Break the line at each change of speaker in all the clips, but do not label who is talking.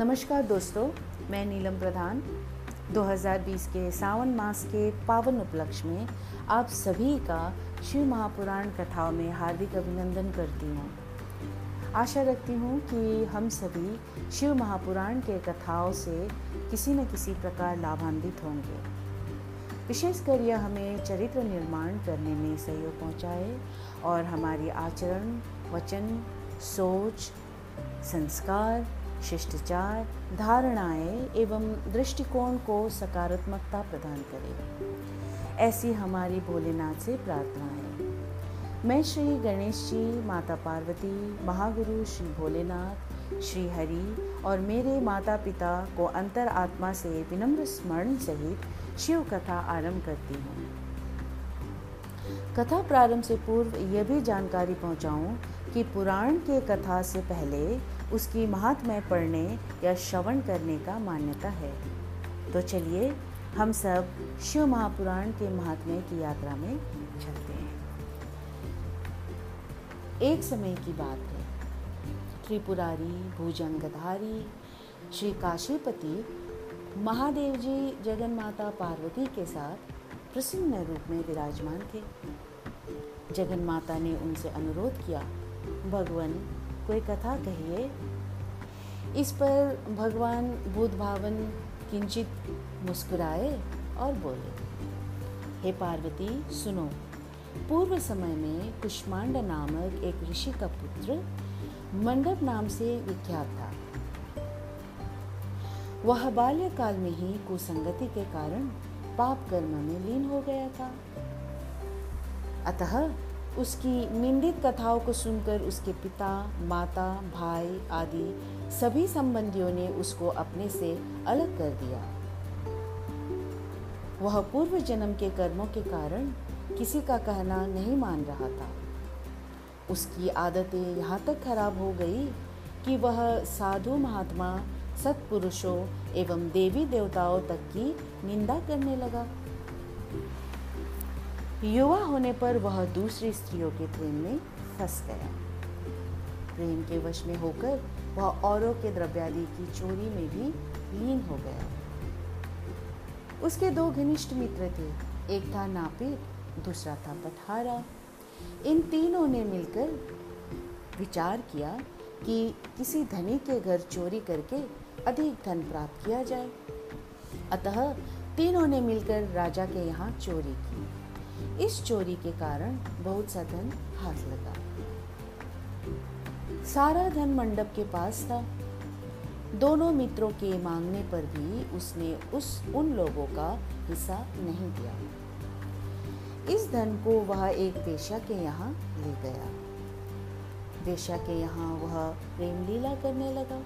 नमस्कार दोस्तों, मैं नीलम प्रधान। 2020 के सावन मास के पावन उपलक्ष्य में आप सभी का शिव महापुराण कथाओं में हार्दिक अभिनंदन करती हूँ। आशा रखती हूँ कि हम सभी शिव महापुराण के कथाओं से किसी न किसी प्रकार लाभान्वित होंगे। विशेषकर यह हमें चरित्र निर्माण करने में सहयोग पहुँचाए और हमारी आचरण, वचन, सोच, संस्कार शिष्टाचार, धारणाएँ एवं दृष्टिकोण को सकारात्मकता प्रदान करें। ऐसी हमारी भोलेनाथ से प्रार्थना है। मैं श्री गणेश जी, माता पार्वती, महागुरु श्री भोलेनाथ, श्री हरि और मेरे माता पिता को अंतर आत्मा से विनम्र स्मरण सहित शिव कथा आरंभ करती हूँ। कथा प्रारंभ से पूर्व यह भी जानकारी पहुँचाऊँ कि पुराण के कथा से पहले उसकी महात्म्य पढ़ने या श्रवण करने का मान्यता है। तो चलिए, हम सब शिव महापुराण के महात्म्य की यात्रा में चलते हैं। एक समय की बात है। त्रिपुरारी, भुजंगधारी, श्री काशीपति महादेव जी जगन माता पार्वती के साथ प्रसन्न रूप में विराजमान थे। जगन माता ने उनसे अनुरोध किया, भगवान कोई कथा कहिए। इस पर भगवान बुद्ध भावन किंचित मुस्कुराए और बोले, हे पार्वती, सुनो। पूर्व समय में कुष्मांड नामक एक ऋषि का पुत्र मंडप नाम से विख्यात था। वह बाल्यकाल में ही कुसंगति के कारण पाप कर्म में लीन हो गया था। अतः उसकी निंदित कथाओं को सुनकर उसके पिता, माता, भाई आदि सभी संबंधियों ने उसको अपने से अलग कर दिया। वह पूर्व जन्म के कर्मों के कारण किसी का कहना नहीं मान रहा था। उसकी आदतें यहाँ तक खराब हो गई कि वह साधु महात्मा, सत्पुरुषों एवं देवी देवताओं तक की निंदा करने लगा। युवा होने पर वह दूसरी स्त्रियों के प्रेम में फंस गया। प्रेम के वश में होकर वह औरों के द्रव्यादि की चोरी में भी लीन हो गया। उसके दो घनिष्ठ मित्र थे, एक था नापित, दूसरा था पठारा। इन तीनों ने मिलकर विचार किया कि किसी धनी के घर चोरी करके अधिक धन प्राप्त किया जाए। अतः तीनों ने मिलकर राजा के यहाँ चोरी की। इस चोरी के कारण बहुत सा धन हाथ लगा। सारा धन मंडप के पास था। दोनों मित्रों के मांगने पर भी उसने उस, उन लोगों का हिस्सा नहीं दिया। इस धन को वह एक वेश्या के यहाँ ले गया। वेश्या के यहाँ वह प्रेम लीला करने लगा।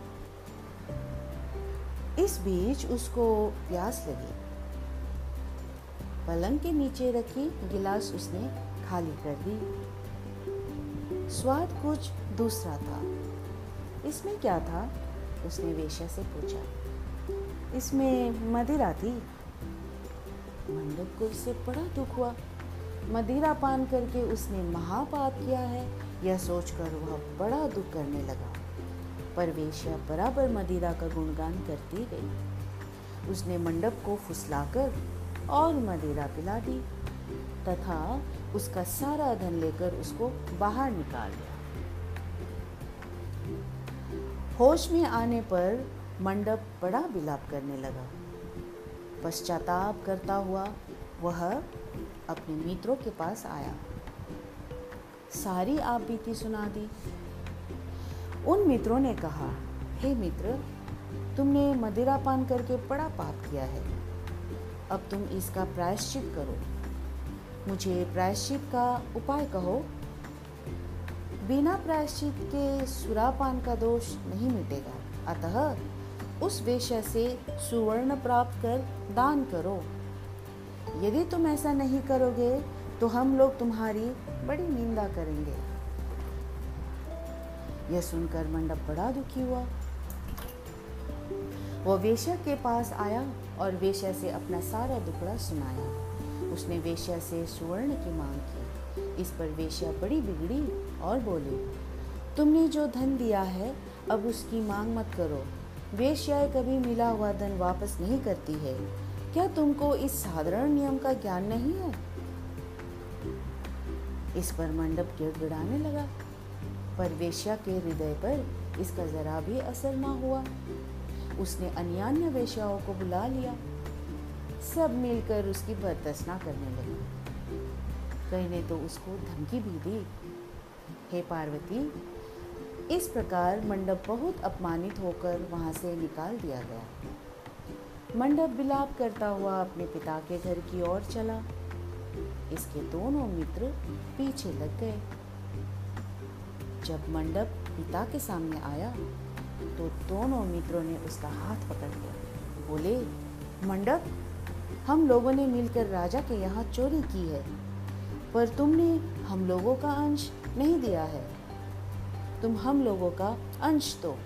इस बीच उसको प्यास लगी। पलंग के नीचे रखी गिलास उसने खाली कर दी। स्वाद कुछ दूसरा था। इसमें क्या था? उसने वेश्या से पूछा। इसमें मदिरा थी। मंडप को उससे बड़ा दुख हुआ। मदिरा पान करके उसने महापाप किया है, यह सोचकर वह बड़ा दुख करने लगा। पर वेश्या बराबर मदिरा का गुणगान करती गई। उसने मंडप को फुसलाकर और मदिरा पिला दी, तथा उसका सारा धन लेकर उसको बाहर निकाल दिया। होश में आने पर मंडप बड़ा विलाप करने लगा। पश्चाताप करता हुआ वह अपने मित्रों के पास आया। सारी आप बीती सुना दी। उन मित्रों ने कहा, हे hey मित्र, तुमने मदिरा पान करके बड़ा पाप किया है। अब तुम इसका प्रायश्चित करो। मुझे प्रायश्चित का उपाय कहो। बिना प्रायश्चित के सुरापान का दोष नहीं मिटेगा। अतः उस वेश्या से सुवर्ण प्राप्त कर दान करो। यदि तुम ऐसा नहीं करोगे तो हम लोग तुम्हारी बड़ी निंदा करेंगे। यह सुनकर मंडप बड़ा दुखी हुआ। वह वेश्या के पास आया। और वेश्या से अपना सारा दुखड़ा सुनाया। उसने वेश्या से सुवर्ण की मांग की। इस पर वेश्या बड़ी बिगड़ी और बोली, तुमने जो धन दिया है, अब उसकी मांग मत करो। वेश्याएँ कभी मिला हुआ धन वापस नहीं करती है। क्या तुमको इस साधारण नियम का ज्ञान नहीं है? इस पर मंडप गिड़गिड़ाने लगा। पर वेश्या के हृदय पर इसका जरा भी असर ना हुआ। उसने अन्यान्य वेश्याओं को बुला लिया। सब मिलकर उसकी बरतसना करने लगे। कहीं ने तो उसको धमकी भी दी। हे पार्वती, इस प्रकार मंडप बहुत अपमानित होकर वहाँ से निकाल दिया गया। मंडप विलाप करता हुआ अपने पिता के घर की ओर चला। इसके दोनों मित्र पीछे लग गए। जब मंडप पिता के सामने आया तो दोनों मित्रों ने उसका हाथ पकड़ लिया। बोले, मंडप, हम लोगों ने मिलकर राजा के यहाँ चोरी की है, पर तुमने हम लोगों का अंश नहीं दिया है। तुम हम लोगों का अंश दो।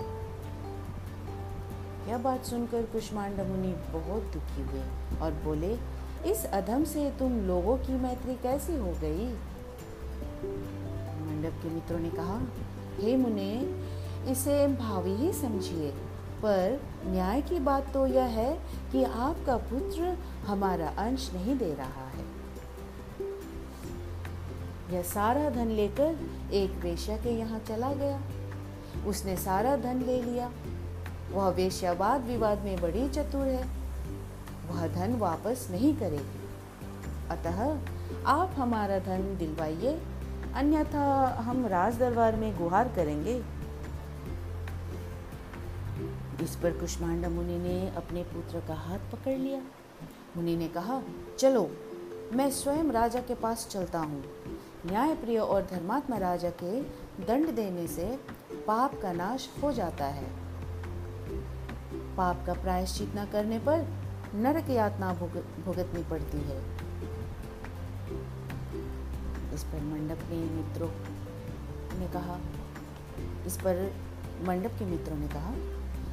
यह बात सुनकर कुष्मांड मुनि बहुत दुखी हुए और बोले, इस अधम से तुम लोगों की मैत्री कैसी हो गई? मंडप के मित्रों ने कहा, हे मुने इसे भावी ही समझिए। पर न्याय की बात तो यह है कि आपका पुत्र हमारा अंश नहीं दे रहा है। यह सारा धन लेकर एक वेश्या के यहाँ चला गया। उसने सारा धन ले लिया। वह वेश्या वाद विवाद में बड़ी चतुर है। वह धन वापस नहीं करेगी। अतः आप हमारा धन दिलवाइए। अन्यथा हम राज दरबार में गुहार करेंगे। इस पर कुष्मांडा मुनि ने अपने पुत्र का हाथ पकड़ लिया। मुनि ने कहा, चलो, मैं स्वयं राजा के पास चलता हूँ। न्यायप्रिय और धर्मात्मा राजा के दंड देने से पाप का नाश हो जाता है। पाप का प्रायश्चित न करने पर नरक यातना भुगतनी पड़ती है। इस पर मंडप के मित्रों ने कहा, इस पर मंडप के मित्रों ने कहा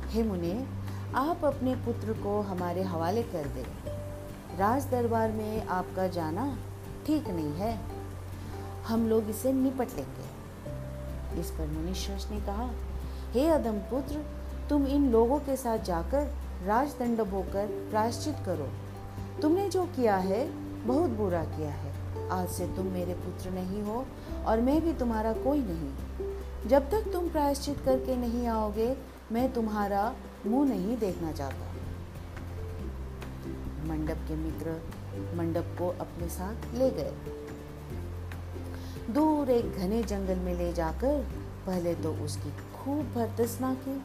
हे मुने, आप अपने पुत्र को हमारे हवाले कर दे। राज दरबार में आपका जाना ठीक नहीं है। हम लोग इसे निपट लेंगे। इस पर मुनिश्रेष्ठ ने कहा, हे अदम पुत्र, तुम इन लोगों के साथ जाकर राजदंड होकर प्रायश्चित करो। तुमने जो किया है, बहुत बुरा किया है। आज से तुम मेरे पुत्र नहीं हो और मैं भी तुम्हारा कोई नहीं। जब तक तुम प्रायश्चित करके नहीं आओगे मैं तुम्हारा मुँह नहीं देखना चाहता। मंडप के मित्र मंडप को अपने साथ ले गए। दूर एक घने जंगल में ले जाकर पहले तो उसकी खूब भर्तसना की,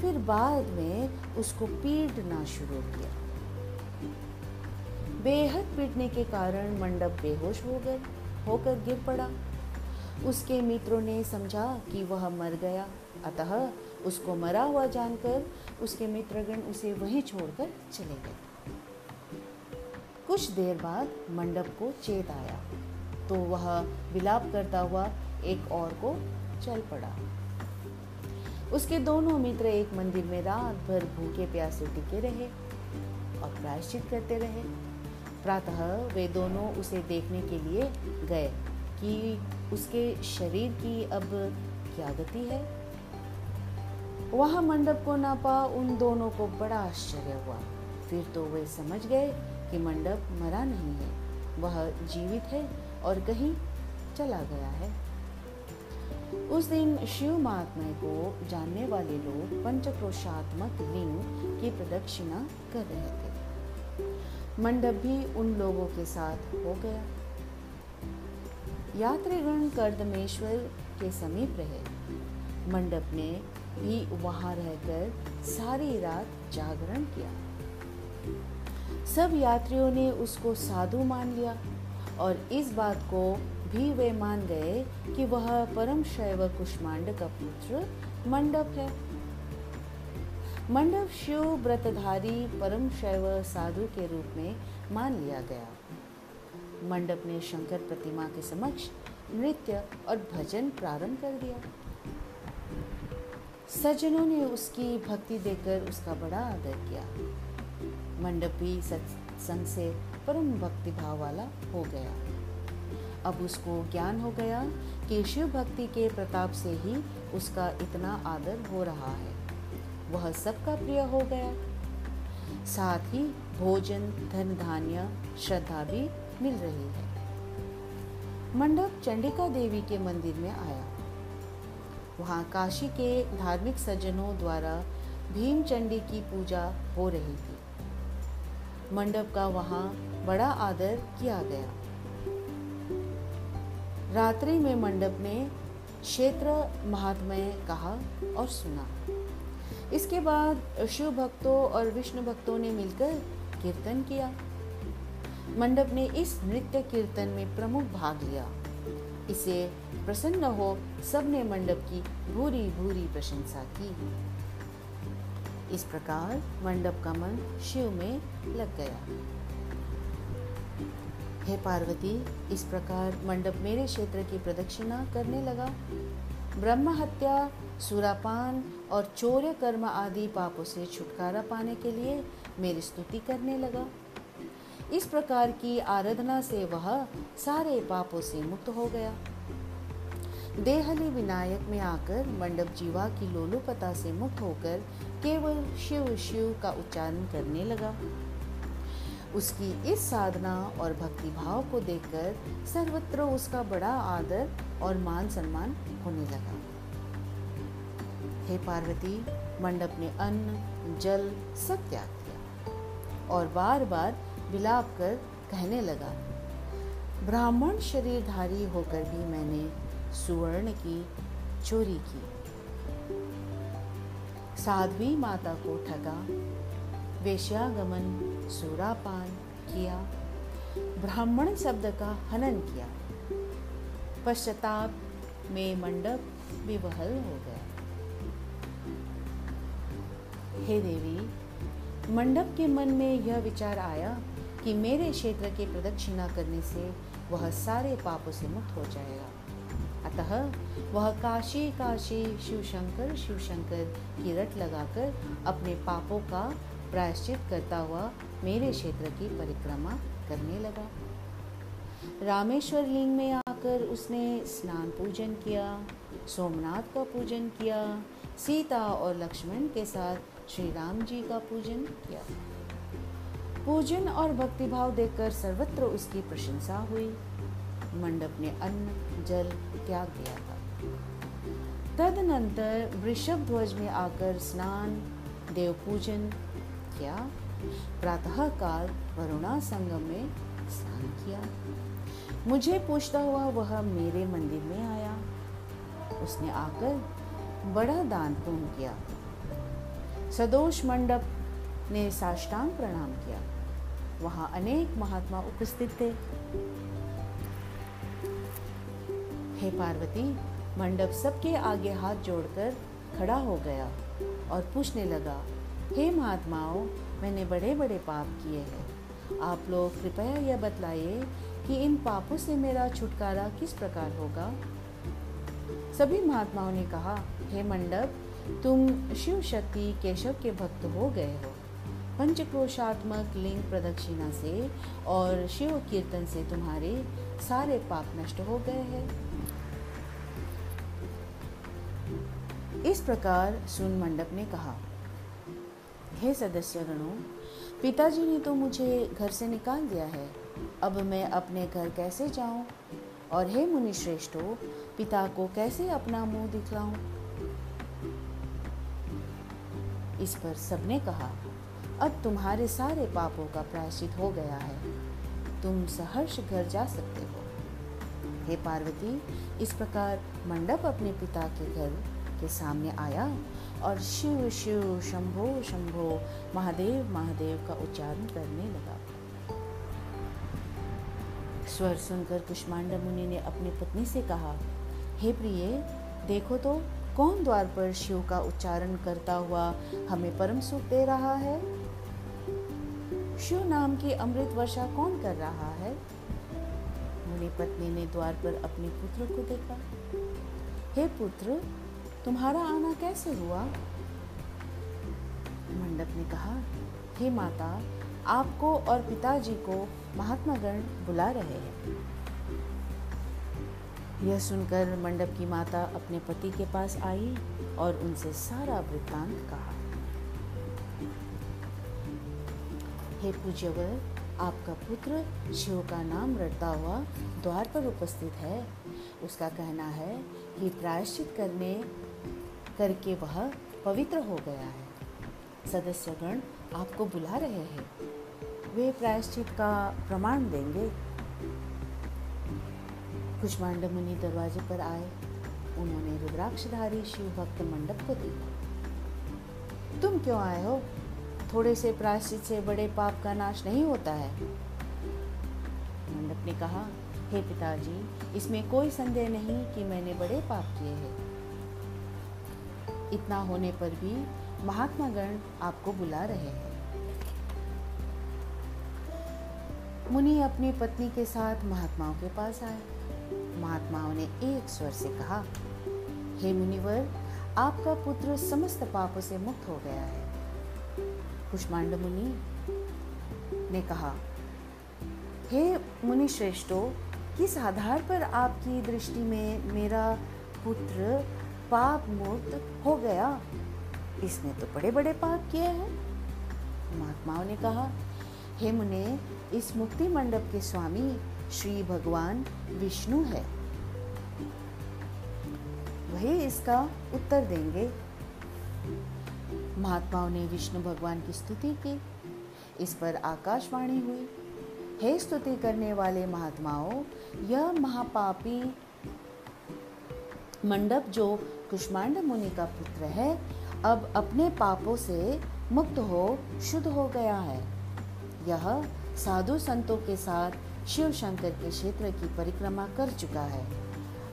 फिर बाद में उसको पीटना शुरू किया। बेहद पीटने के कारण मंडप बेहोश हो गए, होकर गिर पड़ा। उसके मित्रों ने समझा कि वह मर गया, अतः उसको मरा हुआ जानकर, उसके मित्रगण उसे वहीं छोड़कर चले गए। कुछ देर बाद मंडप को चेत आया तो वह विलाप करता हुआ एक और को चल पड़ा। उसके दोनों मित्र एक मंदिर में रात भर भूखे प्यासे टिके रहे और प्रायश्चित करते रहे। प्रातः वे दोनों उसे देखने के लिए गए कि उसके शरीर की अब क्या गति है। वहाँ मंडप को नापा, उन दोनों को बड़ा आश्चर्य हुआ। फिर तो वे समझ गए कि मंडप मरा नहीं है। वह जीवित है और कहीं चला गया है। उस दिन शिव महात्मा को जानने वाले लोग पंचक्रोशात्मक लिंग की प्रदक्षिणा कर रहे थे। मंडप भी उन लोगों के साथ हो गया। यात्रीगण कर्दमेश्वर के समीप रहे। मंडप ने भी वहाँ रहकर सारी रात जागरण किया। सब यात्रियों ने उसको साधु मान लिया और इस बात को भी वे मान गए कि वह परम शैव कुष्मांड का पुत्र मंडप है। मंडप शिव व्रतधारी परम शैव साधु के रूप में मान लिया गया। मंडप ने शंकर प्रतिमा के समक्ष नृत्य और भजन प्रारंभ कर दिया। सज्जनों ने उसकी भक्ति देकर उसका बड़ा आदर किया। मंडपी सत्संग से परम भक्ति भाव वाला हो गया। अब उसको ज्ञान हो गया कि शिव भक्ति के प्रताप से ही उसका इतना आदर हो रहा है। वह सबका प्रिय हो गया। साथ ही भोजन धन धान्य श्रद्धा भी मिल रही है। मंडप चंडिका देवी के मंदिर में आया। वहाँ काशी के धार्मिक सज्जनों द्वारा भीम चंडी की पूजा हो रही थी। मंडप का वहाँ बड़ा आदर किया गया। रात्रि में मंडप ने क्षेत्र महात्मय कहा और सुना। इसके बाद शिव भक्तों और विष्णु भक्तों ने मिलकर कीर्तन किया। मंडप ने इस नृत्य कीर्तन में प्रमुख भाग लिया। इसे प्रसन्न हो सबने मंडप की भूरी भूरी प्रशंसा की। इस प्रकार मंडप का मन शिव में लग गया। हे पार्वती, इस प्रकार मंडप मेरे क्षेत्र की प्रदक्षिणा करने लगा। ब्रह्म हत्या, सुरापान और चौर्य कर्म आदि पापों से छुटकारा पाने के लिए मेरी स्तुति करने लगा। इस प्रकार की आराधना से वह सारे पापों से मुक्त हो गया। देहली विनायक में आकर मंडप जीवा की लोलुपता से मुक्त होकर केवल शिव शिव का उच्चारण करने लगा। उसकी इस साधना और भक्ति भाव को देखकर सर्वत्र उसका बड़ा आदर और मान सम्मान होने लगा। हे पार्वती, मंडप ने अन्न, जल सब त्याग किया और बार बार विलाप कर कहने लगा, ब्राह्मण शरीरधारी होकर भी मैंने सुवर्ण की, चोरी की। साध्वी माता को ठगा, वेश्यागमन सुरापान किया, ब्राह्मण शब्द का हनन किया। पश्चाताप में मंडप विवहल हो गया। हे देवी, मंडप के मन में यह विचार आया कि मेरे क्षेत्र की प्रदक्षिणा करने से वह सारे पापों से मुक्त हो जाएगा। अतः वह काशी काशी शिव शंकर शिव शंकर की रट लगाकर अपने पापों का प्रायश्चित करता हुआ मेरे क्षेत्र की परिक्रमा करने लगा। रामेश्वर लिंग में आकर उसने स्नान पूजन किया, सोमनाथ का पूजन किया, सीता और लक्ष्मण के साथ श्री राम जी का पूजन किया। पूजन और भक्तिभाव देखकर सर्वत्र उसकी प्रशंसा हुई। मंडप ने अन्न, जल त्याग दिया था। तदनंतर वृषभ ध्वज में आकर स्नान देव पूजन किया। प्रातः काल वरुणा संगम में स्नान किया। मुझे पूछता हुआ वह मेरे मंदिर में आया। उसने आकर बड़ा दान पुण्य किया। सदोष मंडप ने साष्टांग प्रणाम किया। वहाँ अनेक महात्मा उपस्थित थे। हे पार्वती, मंडप सबके आगे हाथ जोड़कर खड़ा हो गया और पूछने लगा, हे महात्माओं, मैंने बड़े बड़े पाप किए हैं। आप लोग कृपया यह बतलाइए कि इन पापों से मेरा छुटकारा किस प्रकार होगा? सभी महात्माओं ने कहा, हे मंडप, तुम शिव शक्ति केशव के भक्त हो गए हो। पंचक्रोशात्मक लिंग प्रदक्षिणा से और शिव कीर्तन से तुम्हारे सारे पाप नष्ट हो गए हैं। इस प्रकार सुन मंडप ने कहा, हे सदस्य गणों पिताजी ने तो मुझे घर से निकाल दिया है। अब मैं अपने घर कैसे जाऊँ? और हे मुनि श्रेष्ठो पिता को कैसे अपना मुँह दिखलाऊं? इस पर सबने कहा अब तुम्हारे सारे पापों का प्रायश्चित हो गया है। तुम सहर्ष घर जा सकते हो। हे पार्वती, इस प्रकार मंडप अपने पिता के घर के सामने आया और शिव शिव शंभो शंभो महादेव महादेव का उच्चारण करने लगा। स्वर सुनकर कुष्मांडा मुनि ने अपनी पत्नी से कहा, हे प्रिय, देखो तो कौन द्वार पर शिव का उच्चारण करता हुआ हमें परम सुख दे रहा है? शिव नाम की अमृत वर्षा कौन कर रहा है? मुनि पत्नी ने द्वार पर अपने पुत्र को देखा। हे पुत्र, तुम्हारा आना कैसे हुआ? मंडप ने कहा, हे माता, आपको और पिताजी को महात्मा गण बुला रहे हैं। यह सुनकर मंडप की माता अपने पति के पास आई और उनसे सारा वृत्तांत कहा। हे पूज्यवर, आपका पुत्र शिव का नाम रटता हुआ द्वार पर उपस्थित है। उसका कहना है कि प्रायश्चित करने, करके वह पवित्र हो गया है। सदस्यगण आपको बुला रहे हैं। वे प्रायश्चित का प्रमाण देंगे। कुष्मांड मुनि दरवाजे पर आए। उन्होंने रुद्राक्षधारी शिव भक्त मंडप को देखा। तुम क्यों आए हो? थोड़े से प्रायश्चित से बड़े पाप का नाश नहीं होता है। मंडप ने कहा, हे पिताजी, इसमें कोई संदेह नहीं कि मैंने बड़े पाप किए हैं। इतना होने पर भी महात्मा गण आपको बुला रहे हैं। मुनि अपनी पत्नी के साथ महात्माओं के पास आए। महात्माओं ने एक स्वर से कहा, हे मुनिवर, आपका पुत्र समस्त पापों से मुक्त हो गया है। कुष्मांड मुनि ने कहा, हे मुनि श्रेष्ठो किस आधार पर आपकी दृष्टि में मेरा पुत्र पाप मुक्त हो गया? इसने तो बड़े बड़े पाप किए हैं। महात्माओं ने कहा, हे मुने, इस मुक्ति मंडप के स्वामी श्री भगवान विष्णु है। वही इसका उत्तर देंगे। महात्माओं ने विष्णु भगवान की स्तुति की। इस पर आकाशवाणी हुई। हे स्तुति करने वाले महात्माओं, यह महापापी मंडप जो कुष्मांड मुनि का पुत्र है, अब अपने पापों से मुक्त हो, शुद्ध हो गया है। यह साधु संतों के साथ शिव शंकर के क्षेत्र की परिक्रमा कर चुका है।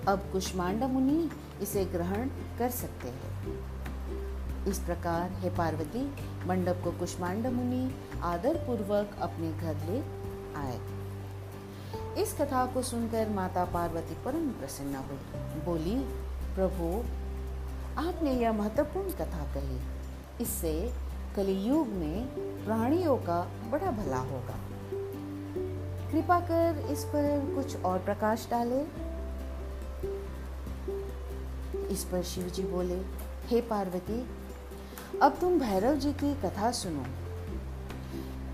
अब कुष्मांड मुनि इसे ग्रहण कर सकते हैं। इस प्रकार हे पार्वती, मंडप को कुष्मांड मुनि आदर पूर्वक अपने घर ले आए। इस कथा को सुनकर माता पार्वती परम प्रसन्न हुई। बोली, प्रभु, आपने यह महत्वपूर्ण कथा कही। इससे कलियुग में प्राणियों का बड़ा भला होगा। कृपा कर इस पर कुछ और प्रकाश डाले। इस पर शिव जी बोले, हे पार्वती अब तुम भैरव जी की कथा सुनो।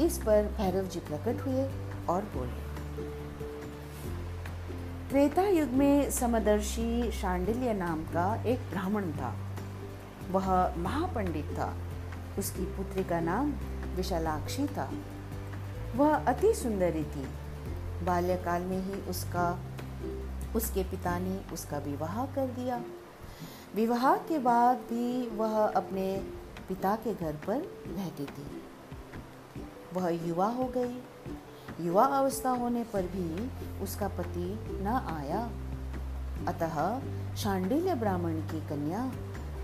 इस पर भैरव जी प्रकट हुए और बोले, त्रेता युग में समदर्शी शांडिल्य नाम का एक ब्राह्मण था। वह महापंडित था। उसकी पुत्री का नाम विशालाक्षी था। वह अति सुंदरी थी। बाल्यकाल में ही उसका, उसके पिता ने उसका विवाह कर दिया। विवाह के बाद भी वह अपने पिता के घर पर रहती थी। वह युवा हो गई। युवा अवस्था होने पर भी उसका पति न आया। अतः शांडिल्य ब्राह्मण की कन्या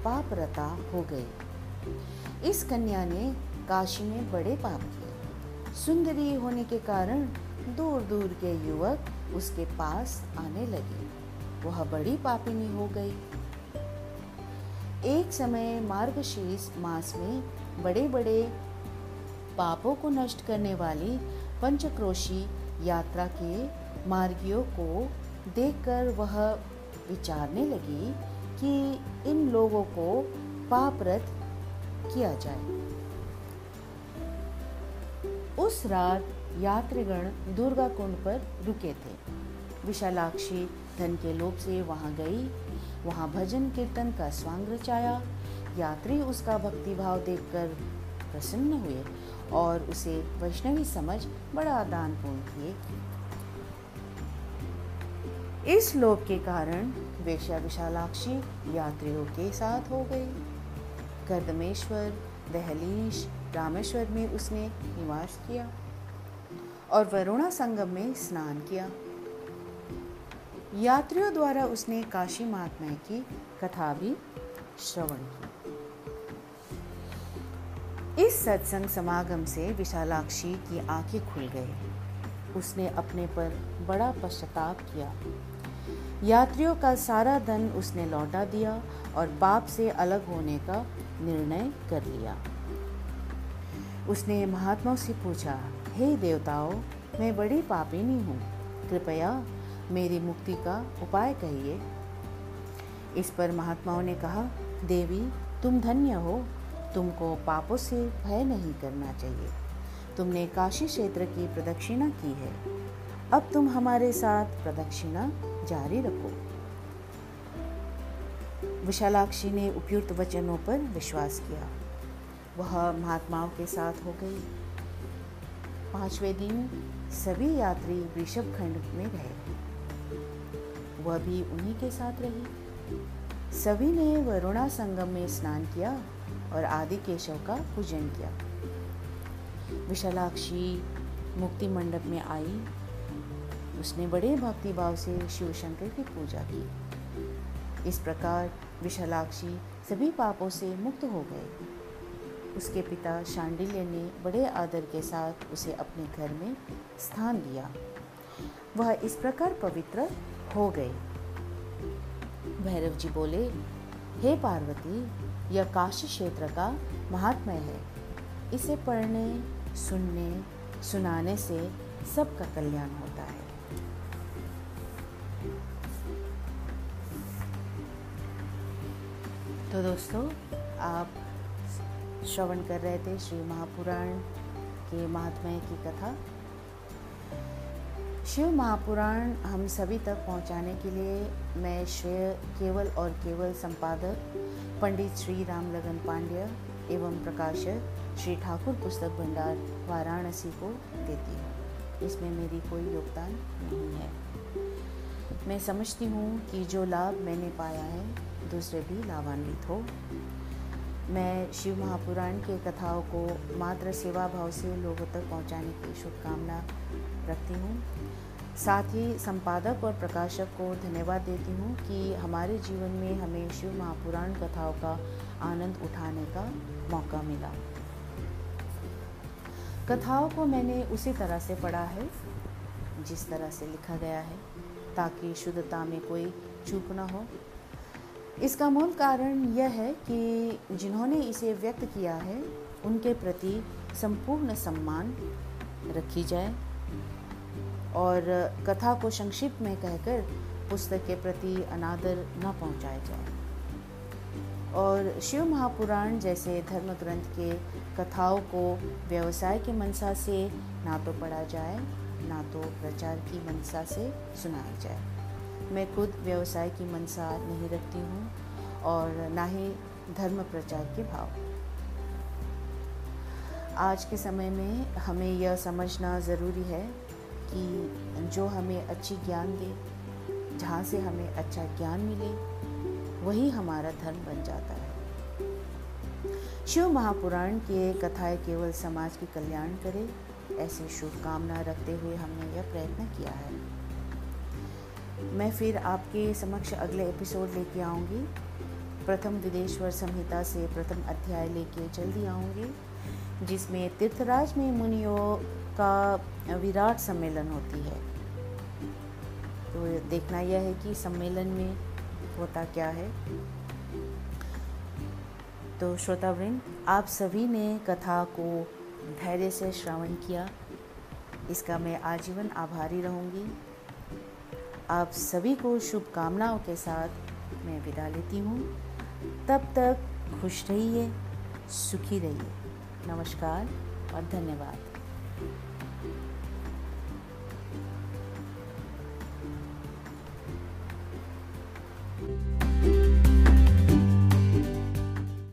पापरता हो गई। इस कन्या ने काशी में बड़े पाप किए। सुंदरी होने के कारण दूर दूर के युवक उसके पास आने लगे। वह बड़ी पापिनी हो गई। एक समय मार्गशीर्ष मास में बड़े बड़े पापों को नष्ट करने वाली पंचक्रोशी यात्रा के मार्गियों को देखकर वह विचारने लगी कि इन लोगों को पापरत किया जाए। उस रात यात्रीगण दुर्गा कुंड पर रुके थे। विशालाक्षी धन के लोभ से वहाँ गई वहाँ भजन कीर्तन का स्वांग रचाया यात्री उसका भक्तिभाव देखकर प्रसन्न हुए और उसे वैष्णवी समझ बड़ा दान पूर्ण किए। इस लोभ के कारण वेश्या विशालाक्षी यात्रियों के साथ हो गई कर्दमेश्वर दहलीश, रामेश्वर में उसने निवास किया और वरुणा संगम में स्नान किया। यात्रियों द्वारा उसने काशी महात्मा की कथा भी श्रवण की। इस सत्संग समागम से विशालाक्षी की आँखें खुल गई। उसने अपने पर बड़ा पश्चाताप किया। यात्रियों का सारा धन उसने लौटा दिया और पाप से अलग होने का निर्णय कर लिया। उसने महात्माओं से पूछा, हे hey देवताओं, मैं बड़ी पापिनी हूँ। कृपया मेरी मुक्ति का उपाय कहिए। इस पर महात्माओं ने कहा, देवी, तुम धन्य हो। तुमको पापों से भय नहीं करना चाहिए। तुमने काशी क्षेत्र की प्रदक्षिणा की है। अब तुम हमारे साथ प्रदक्षिणा जारी रखो। विशालाक्षी ने उपयुक्त वचनों पर विश्वास किया। वह महात्माओं के साथ हो गई। पाँचवें दिन सभी यात्री ऋषभ खंड में रहे। वह भी उन्हीं के साथ रही। सभी ने वरुणा संगम में स्नान किया और आदि केशव का पूजन किया। विशालाक्षी मुक्ति मंडप में आई। उसने बड़े भक्ति भाव से शिव शंकर की पूजा की। इस प्रकार विशालाक्षी सभी पापों से मुक्त हो गए। उसके पिता शांडिल्य ने बड़े आदर के साथ उसे अपने घर में स्थान दिया। वह इस प्रकार पवित्र हो गए भैरव जी बोले, हे पार्वती, यह काशी क्षेत्र का महात्म्य है। इसे पढ़ने, सुनने, सुनाने से सबका कल्याण होता है। तो दोस्तों, आप श्रवण कर रहे थे श्री महापुराण के महात्म्य की कथा। शिव महापुराण हम सभी तक पहुँचाने के लिए मैं श्रेय केवल और केवल संपादक, पंडित श्री राम लगन पांड्य एवं प्रकाशक श्री ठाकुर पुस्तक भंडार वाराणसी को देती हूँ। इसमें मेरी कोई योगदान नहीं है। मैं समझती हूँ कि जो लाभ मैंने पाया है, दूसरे भी लाभान्वित हो। मैं शिव महापुराण के कथाओं को मात्र सेवा भाव से लोगों तक पहुँचाने की शुभकामना रखती हूँ। साथ ही संपादक और प्रकाशक को धन्यवाद देती हूँ कि हमारे जीवन में हमें शिव महापुराण कथाओं का आनंद उठाने का मौका मिला। कथाओं को मैंने उसी तरह से पढ़ा है, जिस तरह से लिखा गया है, ताकि शुद्धता में कोई चूक ना हो। इसका मूल कारण यह है कि जिन्होंने इसे व्यक्त किया है, उनके प्रति संपूर्ण सम्मान रखी जाए। और कथा को संक्षिप्त में कहकर पुस्तक के प्रति अनादर न पहुँचाया जाए। और शिव महापुराण जैसे धर्म ग्रंथ के कथाओं को व्यवसाय के मनसा से ना तो पढ़ा जाए, ना तो प्रचार की मनसा से सुनाया जाए। मैं खुद व्यवसाय की मनसा नहीं रखती हूँ और ना ही धर्म प्रचार के भाव। आज के समय में हमें यह समझना ज़रूरी है कि जो हमें अच्छी ज्ञान दे, जहाँ से हमें अच्छा ज्ञान मिले, वही हमारा धर्म बन जाता है। शिव महापुराण के कथाएँ केवल समाज के कल्याण करे, ऐसी शुभकामना रखते हुए हमने यह प्रयत्न किया है। मैं फिर आपके समक्ष अगले एपिसोड लेके आऊँगी। प्रथम विदेश्वर संहिता से प्रथम अध्याय लेके जल्दी आऊँगी, जिसमें तीर्थराज में मुनियों का विराट सम्मेलन होती है। तो देखना यह है कि सम्मेलन में होता क्या है। तो श्रोतावृंद, आप सभी ने कथा को धैर्य से श्रवण किया। इसका मैं आजीवन आभारी रहूँगी। आप सभी को शुभकामनाओं के साथ मैं विदा लेती हूँ। तब तक खुश रहिए, सुखी रहिए। नमस्कार और धन्यवाद।